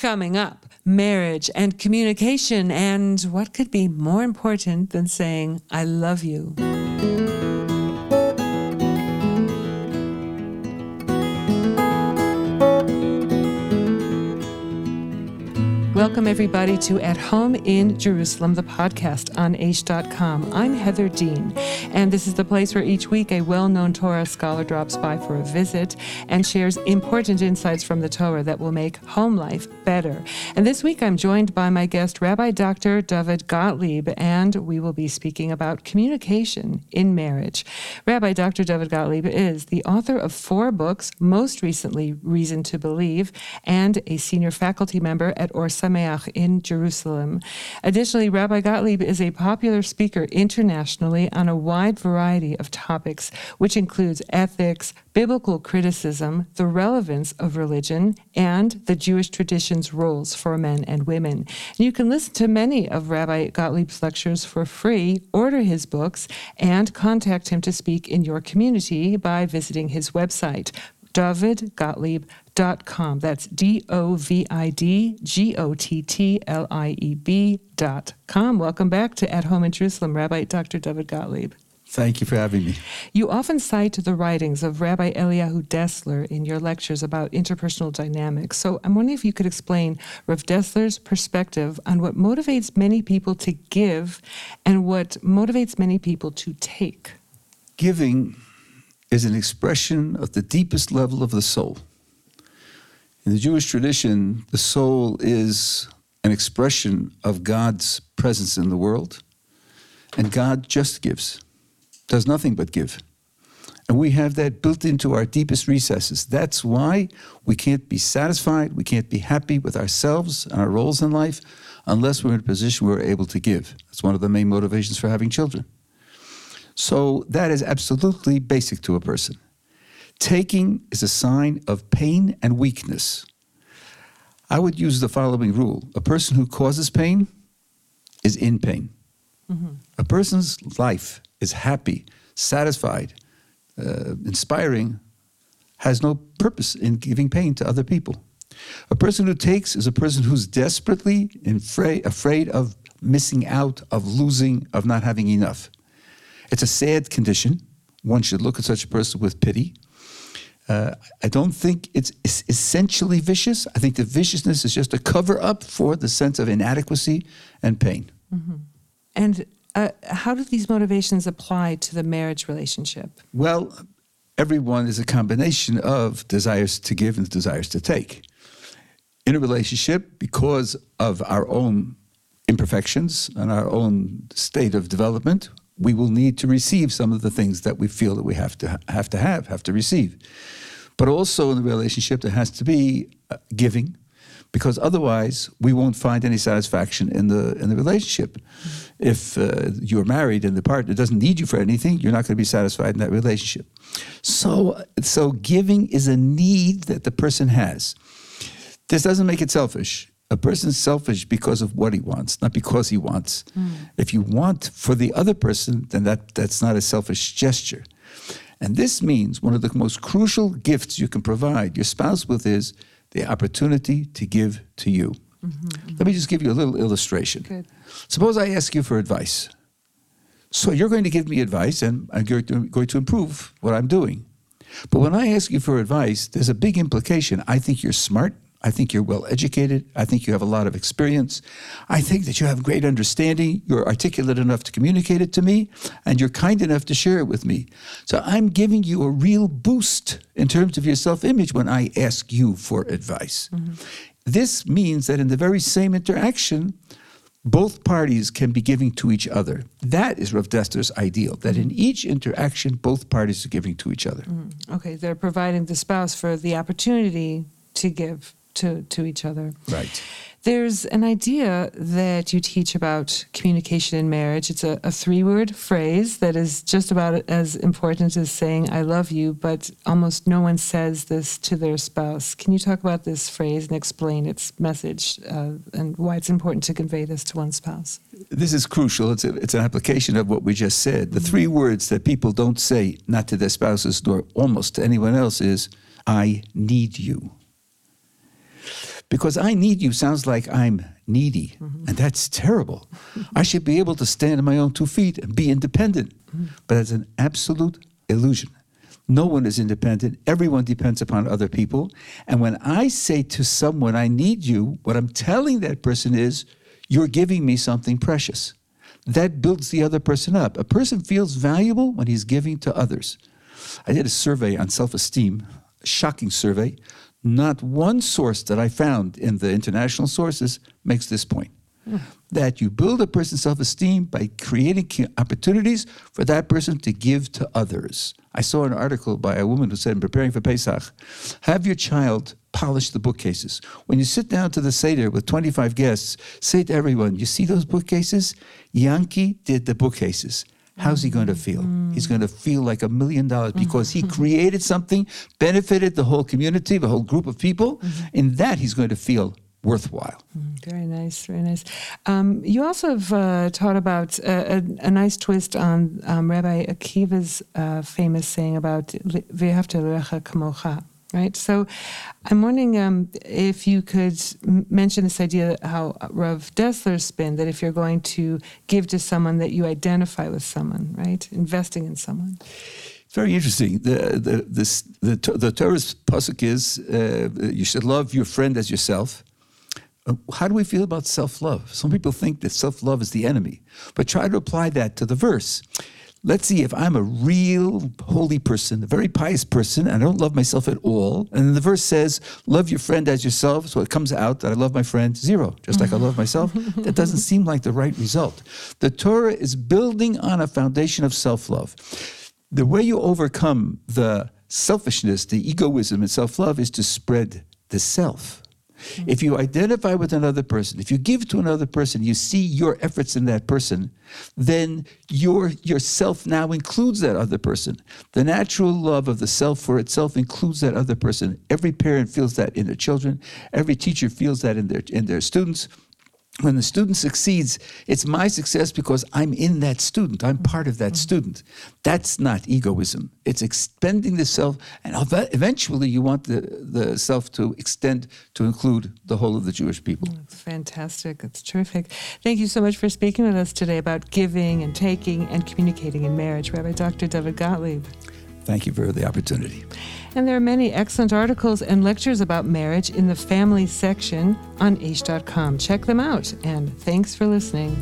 Coming up, marriage and communication, and what could be more important than saying, I love you? Welcome, everybody, to At Home in Jerusalem, the podcast on Aish.com. I'm Heather Dean, and this is the place where each week a well known Torah scholar drops by for a visit and shares important insights from the Torah that will make home life better. And this week I'm joined by my guest, Rabbi Dr. Dovid Gottlieb, and we will be speaking about communication in marriage. Rabbi Dr. Dovid Gottlieb is the author of four books, most recently, Reason to Believe, and a senior faculty member at Ohr Somayach in Jerusalem. Additionally, Rabbi Gottlieb is a popular speaker internationally on a wide variety of topics, which includes ethics, biblical criticism, the relevance of religion, and the Jewish tradition's roles for men and women. You can listen to many of Rabbi Gottlieb's lectures for free, order his books, and contact him to speak in your community by visiting his website, dovidgottlieb.com. That's D O V I D G O T T L I E B.com. Welcome back to At Home in Jerusalem, Rabbi Dr. Dovid Gottlieb. Thank you for having me. You often cite the writings of Rabbi Eliyahu Dessler in your lectures about interpersonal dynamics. So I'm wondering if you could explain Rav Dessler's perspective on what motivates many people to give and what motivates many people to take. Giving is an expression of the deepest level of the soul. In the Jewish tradition, the soul is an expression of God's presence in the world, and God just gives does nothing but give. And we have that built into our deepest recesses. That's why we can't be satisfied, we can't be happy with ourselves and our roles in life unless we're in a position where we're able to give. That's one of the main motivations for having children. So that is absolutely basic to a person. Taking is a sign of pain and weakness. I would use the following rule a person who causes pain is in pain. Mm-hmm. A person's life is happy, satisfied, uh, inspiring, has no purpose in giving pain to other people. A person who takes is a person who's desperately afraid, afraid of missing out, of losing, of not having enough. It's a sad condition. One should look at such a person with pity. Uh, I don't think it's, it's, essentially vicious. I think the viciousness is just a cover up for the sense of inadequacy and pain. Mm-hmm. And uh, how do these motivations apply to the marriage relationship? Well, everyone is a combination of desires to give and desires to take. In a relationship, because of our own imperfections and our own state of development, we will need to receive some of the things that we feel that we have to have to have, have to receive. But also in the relationship, there has to be uh, giving, because otherwise we won't find any satisfaction in the in the relationship. Mm-hmm. If uh, you're married and the partner doesn't need you for anything, you're not going to be satisfied in that relationship. So so giving is a need that the person has. This doesn't make it selfish. A person's selfish because of what he wants, not because he wants. Mm. If you want for the other person, then that, that's not a selfish gesture. And this means one of the most crucial gifts you can provide your spouse with is the opportunity to give to you. Mm-hmm, Let me just give you a little illustration. Good. Suppose I ask you for advice. So you're going to give me advice, and I'm going to improve what I'm doing. But when I ask you for advice, there's a big implication. I think you're smart. I think you're well educated. I think you have a lot of experience. I think that you have great understanding. You're articulate enough to communicate it to me, and you're kind enough to share it with me. So I'm giving you a real boost in terms of your self image when I ask you for advice. Mm-hmm. This means that in the very same interaction, both parties can be giving to each other. That is Rav Dessler's ideal, that in each interaction, both parties are giving to each other. Mm, okay, they're providing the spouse for the opportunity to give to, to each other. Right. There's an idea that you teach about communication in marriage. It's a, a three word phrase that is just about as important as saying, I love you, but almost no one says this to their spouse. Can you talk about this phrase and explain its message uh, and why it's important to convey this to one's spouse? This is crucial. It's, a, it's an application of what we just said. The mm-hmm. three words that people don't say, not to their spouses nor almost to anyone else, is, I need you. Because I need you sounds like I'm needy, mm-hmm. and that's terrible. I should be able to stand on my own two feet and be independent. Mm-hmm. But that's an absolute illusion. No one is independent. Everyone depends upon other people. And when I say to someone, I need you, what I'm telling that person is, you're giving me something precious. That builds the other person up. A person feels valuable when he's giving to others. I did a survey on self esteem, a shocking survey. Not one source that I found in the international sources makes this point. That you build a person's self esteem by creating opportunities for that person to give to others. I saw an article by a woman who said, in preparing for Pesach, have your child polish the bookcases. When you sit down to the Seder with 25 guests, say to everyone, You see those bookcases? Yankee did the bookcases. How's he going to feel? He's going to feel like a million dollars because he created something, benefited the whole community, the whole group of people. In that, he's going to feel worthwhile. Very nice, very nice. Um, you also have uh, taught about a, a, a nice twist on um, Rabbi Akiva's uh, famous saying about "V'ahavta l'recha kamocha." Right. So, I'm wondering um, if you could mention this idea how Rav Dessler's spin that if you're going to give to someone, that you identify with someone, right? Investing in someone. It's very interesting. The the this, the, the Torah's pasuk is uh, you should love your friend as yourself. Uh, How do we feel about self love? Some people think that self love is the enemy, but try to apply that to the verse. Let's see if I'm a real holy person, a very pious person, and I don't love myself at all. And then the verse says, Love your friend as yourself. So it comes out that I love my friend zero, just like I love myself. that doesn't seem like the right result. The Torah is building on a foundation of self love. The way you overcome the selfishness, the egoism, and self love is to spread the self. If you identify with another person, if you give to another person, you see your efforts in that person, then your yourself now includes that other person. The natural love of the self for itself includes that other person. Every parent feels that in their children. Every teacher feels that in their in their students when the student succeeds, it's my success because I'm in that student. I'm part of that mm-hmm. student. That's not egoism. It's expending the self, and eventually you want the, the self to extend to include the whole of the Jewish people. That's fantastic. That's terrific. Thank you so much for speaking with us today about giving and taking and communicating in marriage, Rabbi Dr. Dovid Gottlieb. Thank you for the opportunity. And there are many excellent articles and lectures about marriage in the family section on Aish.com. Check them out, and thanks for listening.